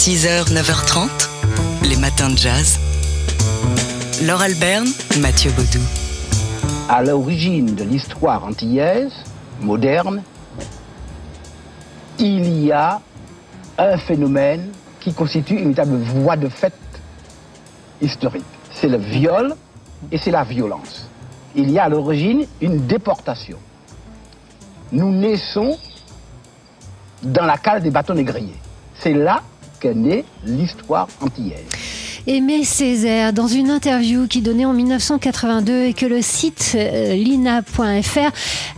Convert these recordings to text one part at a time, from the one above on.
6h, 9h30, les matins de jazz. Laure Alberne, Mathieu Baudou. À l'origine de l'histoire antillaise, moderne, il y a un phénomène qui constitue une véritable voie de fait historique. C'est le viol et c'est la violence. Il y a à l'origine une déportation. Nous naissons dans la cale des bâtons négriers. C'est là née l'histoire antillaise. Aimé Césaire, dans une interview qui donnait en 1982 et que le site euh, lina.fr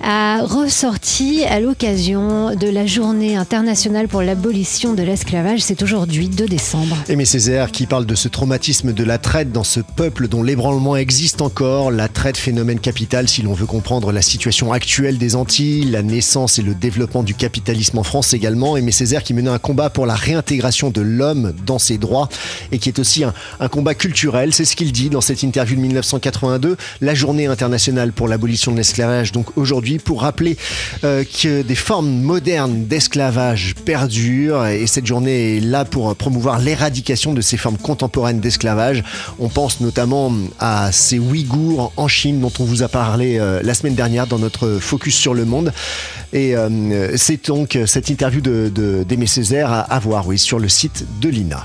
a ressorti à l'occasion de la journée internationale pour l'abolition de l'esclavage. C'est aujourd'hui 2 décembre. Aimé Césaire qui parle de ce traumatisme de la traite dans ce peuple dont l'ébranlement existe encore, la traite phénomène capital si l'on veut comprendre la situation actuelle des Antilles, la naissance et le développement du capitalisme en France également. Aimé Césaire qui menait un combat pour la réintégration de l'homme dans ses droits et qui est aussi un un, combat culturel. C'est ce qu'il dit dans cette interview de 1982, la journée internationale pour l'abolition de l'esclavage. Donc aujourd'hui, pour rappeler euh, que des formes modernes d'esclavage perdurent et cette journée est là pour promouvoir l'éradication de ces formes contemporaines d'esclavage. On pense notamment à ces Ouïghours en Chine dont on vous a parlé euh, la semaine dernière dans notre focus sur le monde. Et euh, c'est donc cette interview d'Aimé de, de Césaire à, à voir oui, sur le site de l'INA.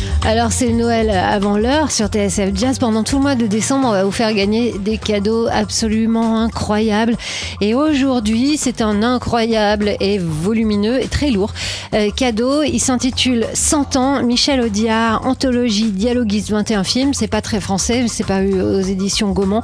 Alors c'est Noël avant l'heure sur TSF Jazz. Pendant tout le mois de décembre, on va vous faire gagner des cadeaux absolument incroyables. Et aujourd'hui, c'est un incroyable et volumineux et très lourd euh, cadeau. Il s'intitule 100 ans, Michel Audiard, anthologie dialoguiste 21 films. C'est pas très français, c'est paru aux éditions Gaumont.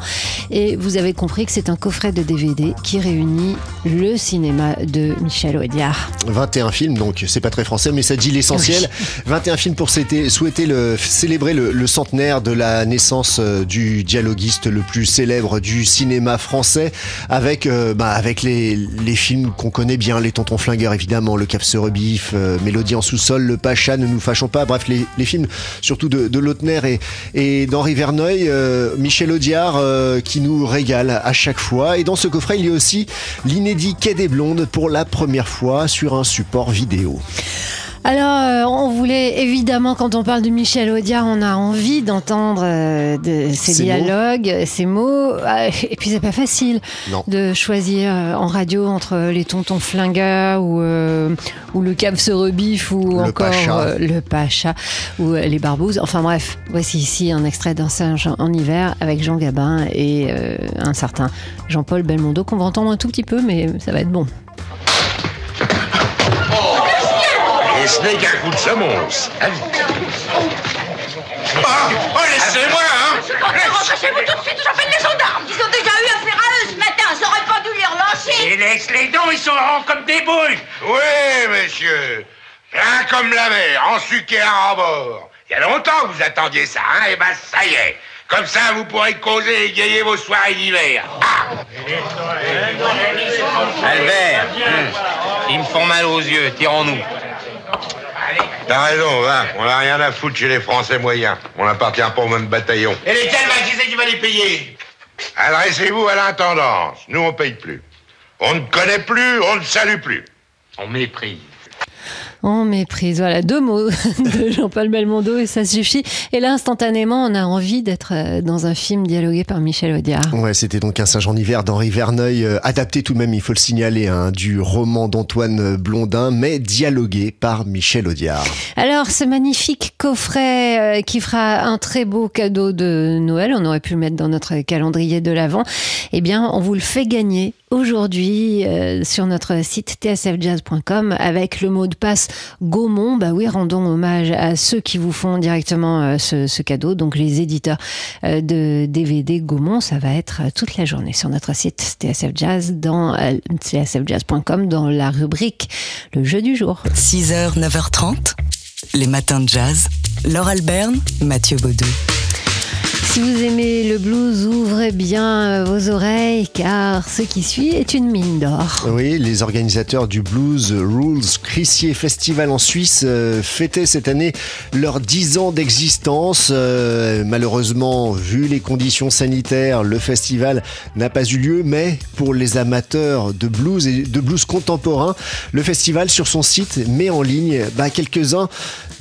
Et vous avez compris que c'est un coffret de DVD qui réunit le cinéma de Michel Audiard. 21 films, donc c'est pas très français, mais ça dit l'essentiel. 21 films pour souhaiter le, célébrer le, centenaire de la naissance euh, du dialoguiste le plus célèbre du cinéma français, avec, euh, bah, avec les, les films qu'on connaît bien, les Tontons Flingueurs évidemment, Le Cap se rebiffe, euh, Mélodie en sous-sol, Le Pacha, Ne nous fâchons pas, bref, les, les films surtout de, de Lautner et, et d'Henri Verneuil, Michel Audiard qui nous régale à chaque fois. Et dans ce coffret, il y a aussi l'inédit Quai des Blondes pour la première fois sur un support vidéo. Alors, euh, on voulait évidemment, quand on parle de Michel Audiard, on a envie d'entendre euh, de, ces, dialogues, ces mots. Ah, et puis, c'est pas facile de choisir euh, en radio entre les tontons flingueurs ou, ou le cave se rebiffe ou encore le pacha ou les barbouzes. Enfin bref, voici ici un extrait d'un singe en hiver avec Jean Gabin et un certain Jean-Paul Belmondo qu'on va entendre un tout petit peu, mais ça va être bon. Ce n'est qu'un coup de semonce. Ah, oh, laissez-moi, hein Rentrez chez vous tout de suite, j'appelle les gendarmes. Ils ont déjà eu affaire à eux ce matin, j'aurais pas dû les relancer. Et laisse les dents, ils sont ronds comme des boules. Oui, monsieur. Plein comme la mer, en sucre et en bord. Il y a longtemps que vous attendiez ça, hein Et eh ben, ça y est. Comme ça, vous pourrez causer et égayer vos soirées d'hiver. Ah Albert, hum, ils me font mal aux yeux, tirons-nous. T'as raison, va. On n'a rien à foutre chez les Français moyens. On n'appartient pas au même bataillon. Et les Calvins, qui c'est qui va les payer? Adressez-vous à l'intendance. Nous, on paye plus. On ne connaît plus, on ne salue plus. On méprise. On méprise. Voilà, deux mots de Jean-Paul Belmondo et ça suffit. Et là, instantanément, on a envie d'être euh, dans un film dialogué par Michel Audiard. Ouais, c'était donc un singe en hiver d'Henri Verneuil, euh, adapté tout de même, il faut le signaler, hein, du roman d'Antoine Blondin, mais dialogué par Michel Audiard. Alors, ce magnifique coffret euh, qui fera un très beau cadeau de Noël, on aurait pu le mettre dans notre calendrier de l'Avent, eh bien, on vous le fait gagner aujourd'hui sur notre site tsfjazz.com avec le mot de passe Gaumont. Bah oui, rendons hommage à ceux qui vous font directement euh, ce, cadeau. Donc les éditeurs euh, de DVD Gaumont, ça va être euh, toute la journée sur notre site TSF Jazz dans tsfjazz.com dans la rubrique Le jeu du jour. 6h, 9h30, les matins de jazz. Laure Alberne, Mathieu Baudou. Si vous aimez le blues, ouvrez bien vos oreilles car ce qui suit est une mine d'or. Oui, les organisateurs du Blues Rules Crissier Festival en Suisse euh, fêtaient cette année leurs 10 ans d'existence. Euh, malheureusement, vu les conditions sanitaires, le festival n'a pas eu lieu, mais pour les amateurs de blues et de blues contemporain, le festival sur son site met en ligne bah, quelques-uns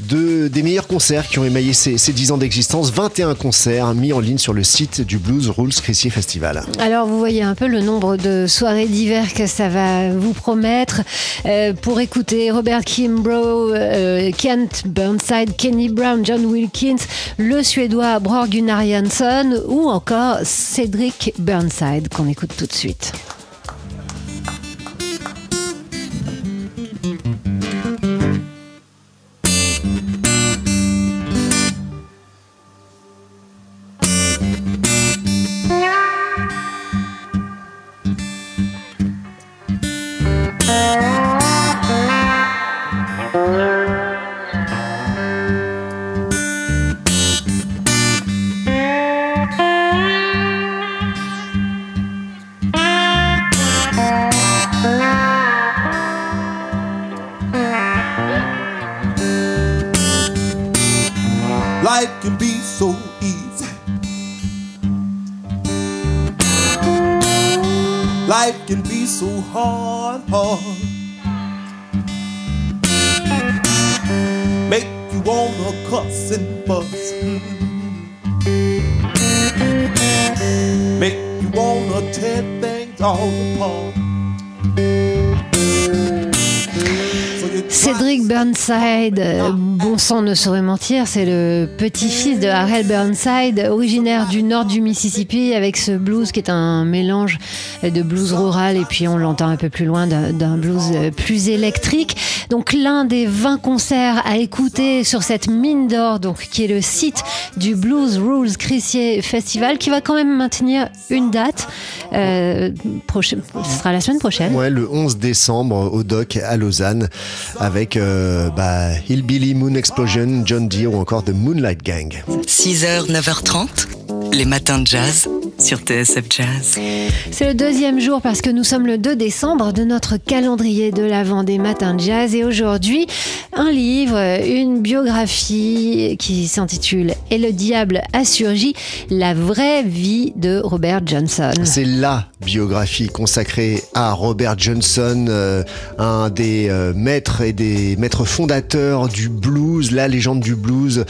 de, des meilleurs concerts qui ont émaillé ces, ces 10 ans d'existence. 21 concerts mis en ligne sur le site du Blues Rules Crissier Festival. Alors vous voyez un peu le nombre de soirées d'hiver que ça va vous promettre. Euh, pour écouter Robert Kimbrough, euh, Kent Burnside, Kenny Brown, John Wilkins, le Suédois Bror Gunnar Jansson ou encore Cedric Burnside qu'on écoute tout de suite. Life can be so easy. Life can be so hard, hard. Make you wanna cuss and fuss. Make you wanna tear things all apart. Cédric Burnside, euh, bon sang ne saurait mentir, c'est le petit-fils de Harel Burnside, originaire du nord du Mississippi, avec ce blues qui est un mélange de blues rural et puis on l'entend un peu plus loin d'un d'un blues euh, plus électrique. Donc l'un des 20 concerts à écouter sur cette mine d'or, donc qui est le site du Blues Rules Crissier Festival, qui va quand même maintenir une date. Euh, prochaine- ce sera la semaine prochaine. Ouais, le 11 décembre au doc à Lausanne avec euh, bah, Hillbilly Moon Explosion, John Deere ou encore The Moonlight Gang. 6h, 9h30, les matins de jazz sur TSF Jazz. C'est le deuxième jour parce que nous sommes le 2 décembre de notre calendrier de l'Avent des matins de jazz et aujourd'hui un livre, une biographie qui s'intitule Et le diable a surgi, la vraie vie de Robert Johnson. C'est la biographie consacrée à Robert Johnson, euh, un des euh, maîtres et des maîtres fondateurs du blues, la légende du blues,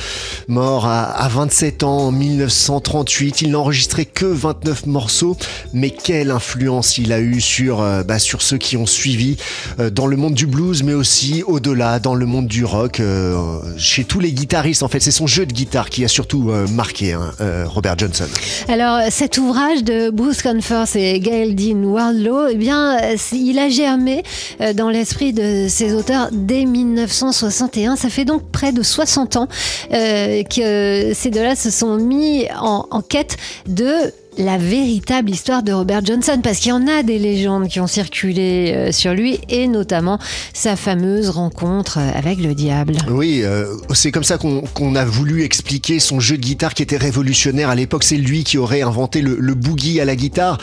mort à, à 27 ans en 1938. Il n'a enregistré que 29 morceaux, mais quelle influence il a eu sur, euh, bah, sur ceux qui ont suivi euh, dans le monde du blues, mais aussi au-delà, dans le monde du rock, euh, chez tous les guitaristes. En fait, c'est son jeu de guitare qui a surtout marqué hein, Robert Johnson. Alors cet ouvrage de Bruce Conforth et Gail Dean Wardlow, eh bien, il a germé dans l'esprit de ses auteurs dès 1961. Ça fait donc près de 60 ans que ces deux-là se sont mis en quête de la véritable histoire de Robert Johnson, parce qu'il y en a des légendes qui ont circulé euh, sur lui, et notamment sa fameuse rencontre avec le diable. Oui, euh, c'est comme ça qu'on qu'on a voulu expliquer son jeu de guitare qui était révolutionnaire à l'époque. C'est lui qui aurait inventé le, le boogie à la guitare.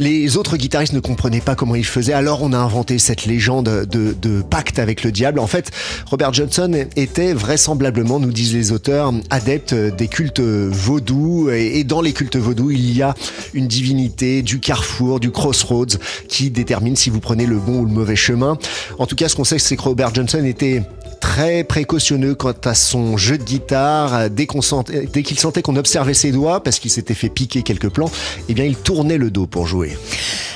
Les autres guitaristes ne comprenaient pas comment il faisait, alors on a inventé cette légende de, pacte avec le diable. En fait, Robert Johnson était vraisemblablement, nous disent les auteurs, adepte des cultes vaudous. Et, et dans les cultes vaudous, il y a une divinité du carrefour, du crossroads, qui détermine si vous prenez le bon ou le mauvais chemin. En tout cas, ce qu'on sait, c'est que Robert Johnson était très précautionneux quant à son jeu de guitare. Dès qu'il sentait qu'on observait ses doigts, parce qu'il s'était fait piquer quelques plans, eh bien, il tournait le dos pour jouer.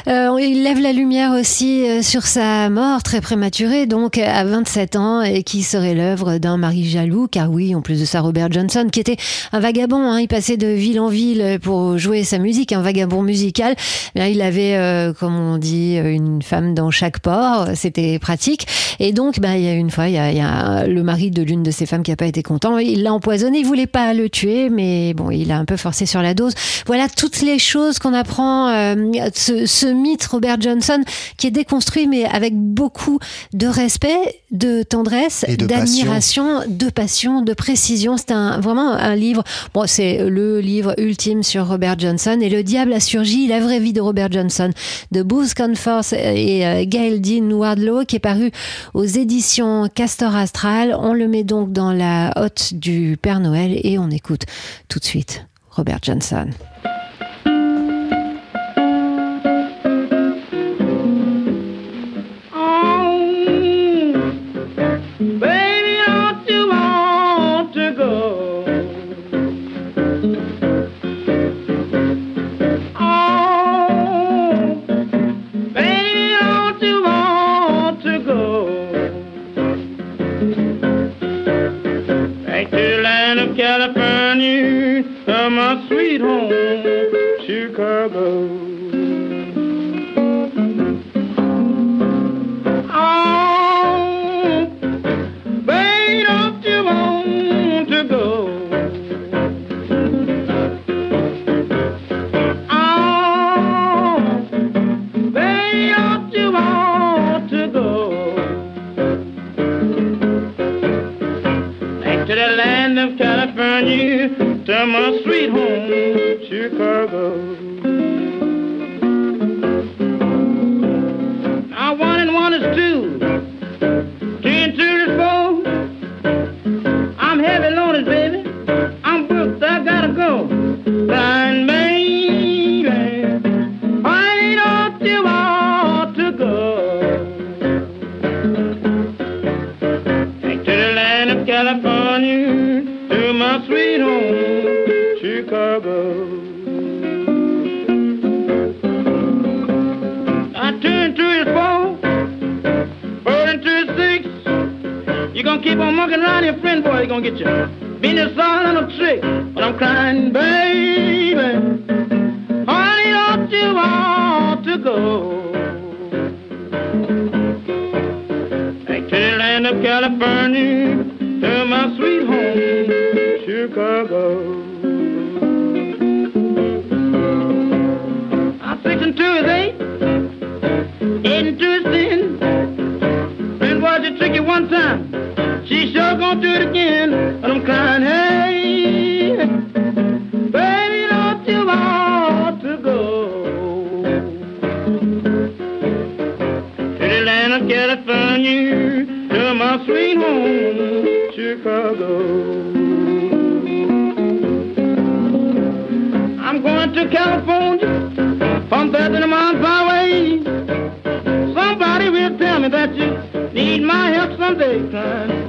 Euh, il lève la lumière aussi euh, sur sa mort très prématurée, donc à 27 ans, et qui serait l'œuvre d'un mari jaloux, car oui, en plus de ça, Robert Johnson, qui était un vagabond, hein, il passait de ville en ville pour jouer sa musique, un vagabond musical. Bien, il avait, euh, comme on dit, une femme dans chaque port, c'était pratique. Et donc, ben, il y a une fois, il y a, il y a a le mari de l'une de ses femmes qui n'a pas été content. Il l'a empoisonné. Il voulait pas le tuer, mais bon, il a un peu forcé sur la dose. Voilà toutes les choses qu'on apprend. euh, ce, ce mythe Robert Johnson qui est déconstruit, mais avec beaucoup de respect, de tendresse, d'admiration, de passion, de précision. C'est un, vraiment un livre. Bon, c'est le livre ultime sur Robert Johnson. Et le diable a surgi, la vraie vie de Robert Johnson, de Booth Conforth et euh, Gail Dean Wardlow, qui est paru aux éditions Castor On le met donc dans la hotte du Père Noël et on écoute tout de suite Robert Johnson. Sweet home, keep on mucking around your friend, boy, you gonna get your business all on a trick. But I'm crying, baby, honey, don't you want to go? Back to the land of California, to my sweet home, Chicago. I'm six and two is eight Gonna do it again. But I'm crying, hey, baby, don't you want to go to the land of California, to my sweet home, Chicago? I'm going to California from Bethlehem to Mount Highway. Somebody will tell me that you need my help someday, son.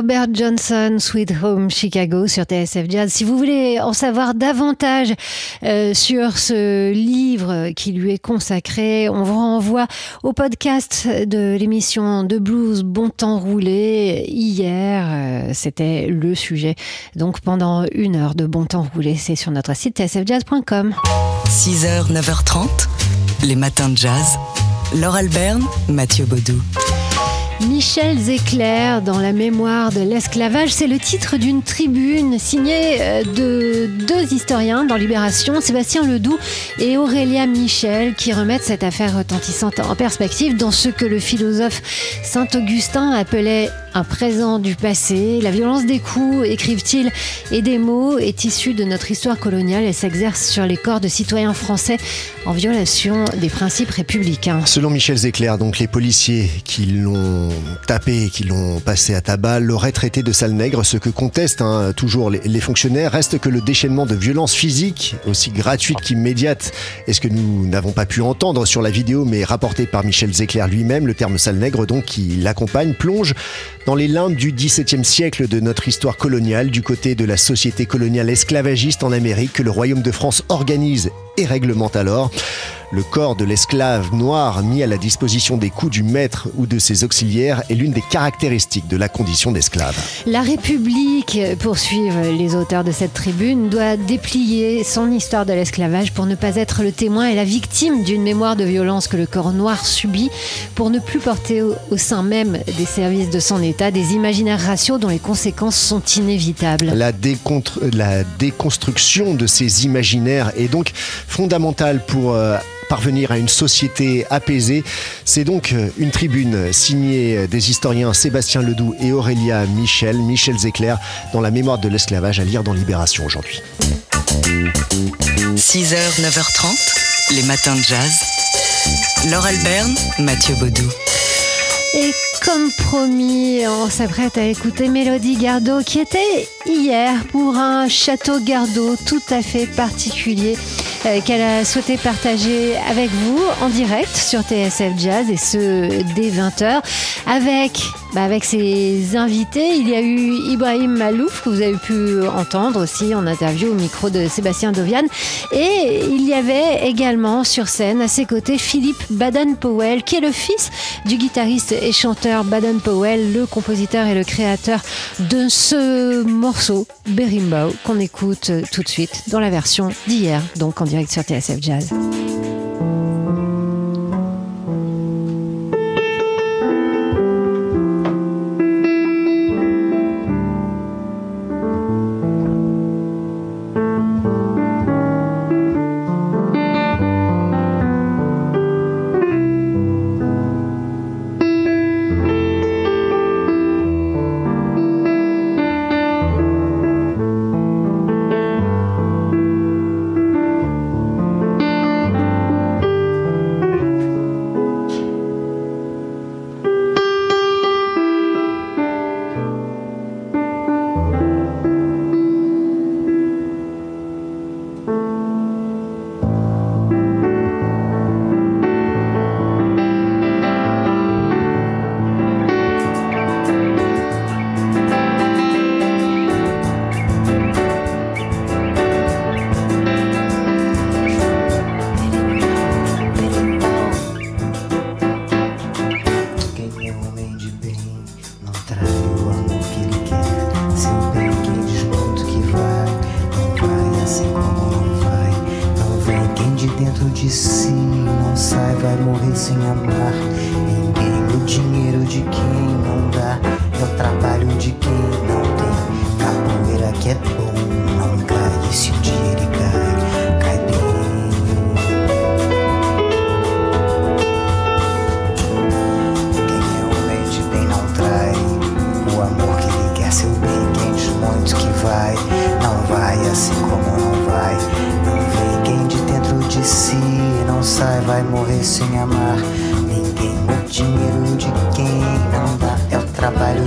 Robert Johnson, Sweet Home Chicago sur TSF Jazz. Si vous voulez en savoir davantage euh, sur ce livre qui lui est consacré, on vous renvoie au podcast de l'émission de blues Bon Temps Roulé. Hier, euh, c'était le sujet. Donc pendant une heure de Bon Temps Roulé, c'est sur notre site tsfjazz.com. 6h, 9h30, les matins de jazz. Laure Alberne, Mathieu Baudou. Michel Zéclair dans la mémoire de l'esclavage, c'est le titre d'une tribune signée euh, de deux historiens dans Libération, Sébastien Ledoux et Aurélia Michel, qui remettent cette affaire retentissante en perspective dans ce que le philosophe Saint-Augustin appelait un présent du passé. La violence des coups, écrivent-ils, et des mots est issue de notre histoire coloniale et s'exerce sur les corps de citoyens français en violation des principes républicains. Selon Michel Zéclair, donc les policiers qui l'ont tapé, qui l'ont passé à tabac, l'auraient traité de sale nègre. Ce que contestent hein, toujours les, fonctionnaires reste que le déchaînement de violences physiques, aussi gratuites qu'immédiates, est ce que nous n'avons pas pu entendre sur la vidéo, mais rapporté par Michel Zéclair lui-même, le terme sale nègre donc qui l'accompagne, plonge dans les limbes du XVIIe siècle de notre histoire coloniale, du côté de la société coloniale esclavagiste en Amérique que le Royaume de France organise et réglemente alors. Le corps de l'esclave noir mis à la disposition des coups du maître ou de ses auxiliaires est l'une des caractéristiques de la condition d'esclave. La République, poursuivent les auteurs de cette tribune, doit déplier son histoire de l'esclavage pour ne pas être le témoin et la victime d'une mémoire de violence que le corps noir subit, pour ne plus porter au, au sein même des services de son État des imaginaires raciaux dont les conséquences sont inévitables. La déconstruction de ces imaginaires est donc fondamentale pour euh, parvenir à une société apaisée. C'est donc euh, une tribune signée des historiens Sébastien Ledoux et Aurélia Michel, Michel Zecler, dans la mémoire de l'esclavage à lire dans Libération aujourd'hui. 6h, 9h30, les matins de jazz. Laure Alberne, Mathieu Baudou. Et comme promis, on s'apprête à écouter Mélodie Gardot qui était hier pour un château Gardot tout à fait particulier euh, qu'elle a souhaité partager avec vous en direct sur TSF Jazz et ce dès 20h avec, bah, avec ses invités. Il y a eu Ibrahim Malouf que vous avez pu entendre aussi en interview au micro de Sébastien Dovian et il y avait également sur scène à ses côtés Philippe Baden-Powell qui est le fils du guitariste et chanteur Baden-Powell, le compositeur et le créateur de ce morceau Berimbau qu'on écoute tout de suite dans la version d'hier, donc en direct sur TSF Jazz.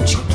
Trabalho de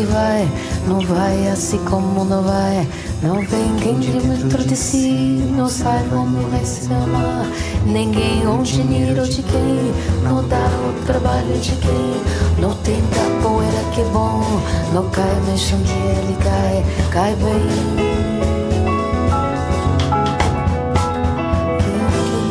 que vai, não vai assim como não vai. Não vem quem de dentro de si, não sai como vai se amar. Ninguém onde dinheiro de quem, não dá o trabalho de quem. Não tem capoeira que bom, não cai, mexe onde ele cai, cai bem.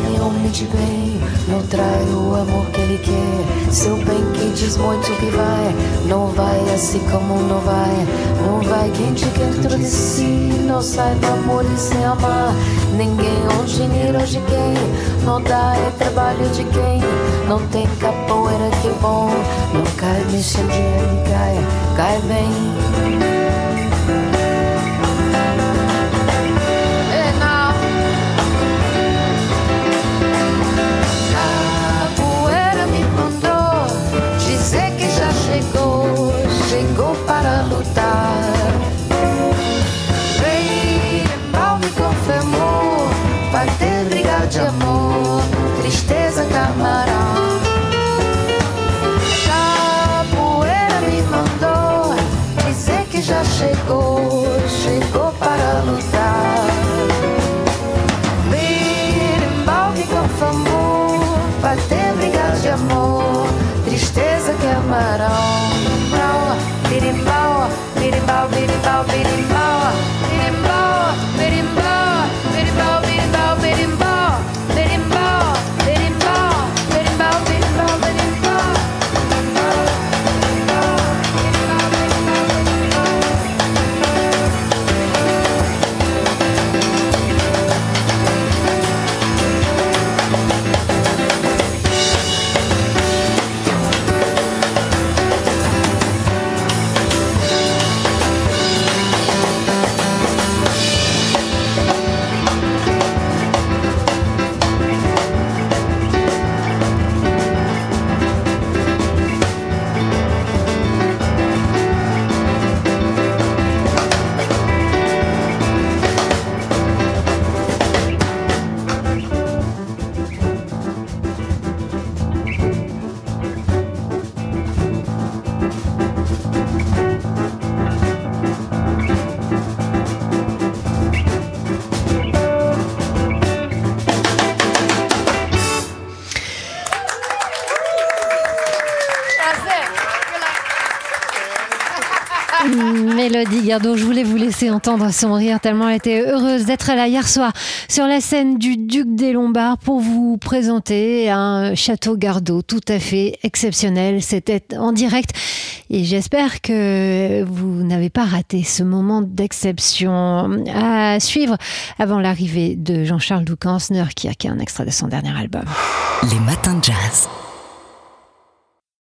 Quem é homem de bem, não trai o amor que ele quer. Seu bem que diz muito que vai, não vai assim como não vai. Não vai quem de dentro de si, não sai do amor e sem amar. Ninguém o dinheiro de quem, não dá é trabalho de quem. Não tem capoeira que bom, não cai, mexe onde ele cai, cai bem. lutar. Ei, envolve com fervor, vai ter briga de amor, tristeza camarão. Capoeira me mandou dizer que já chegou, chegou para lutar. Amor, tristeza que amarão. beating power, beating power. Je voulais vous laisser entendre son rire tellement elle était heureuse d'être là hier soir sur la scène du Duc des Lombards pour vous présenter un château Gardot tout à fait exceptionnel. C'était en direct et j'espère que vous n'avez pas raté ce moment d'exception à suivre avant l'arrivée de Jean-Charles Doucan, qui a un extrait de son dernier album. Les matins de jazz.